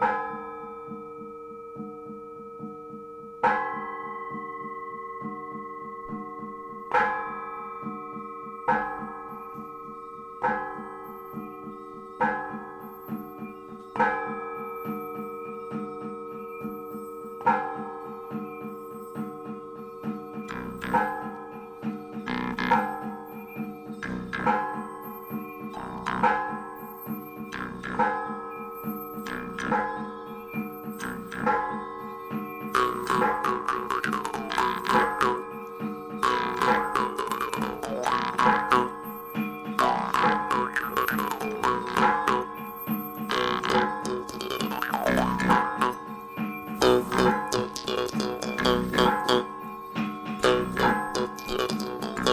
you.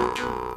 two, two.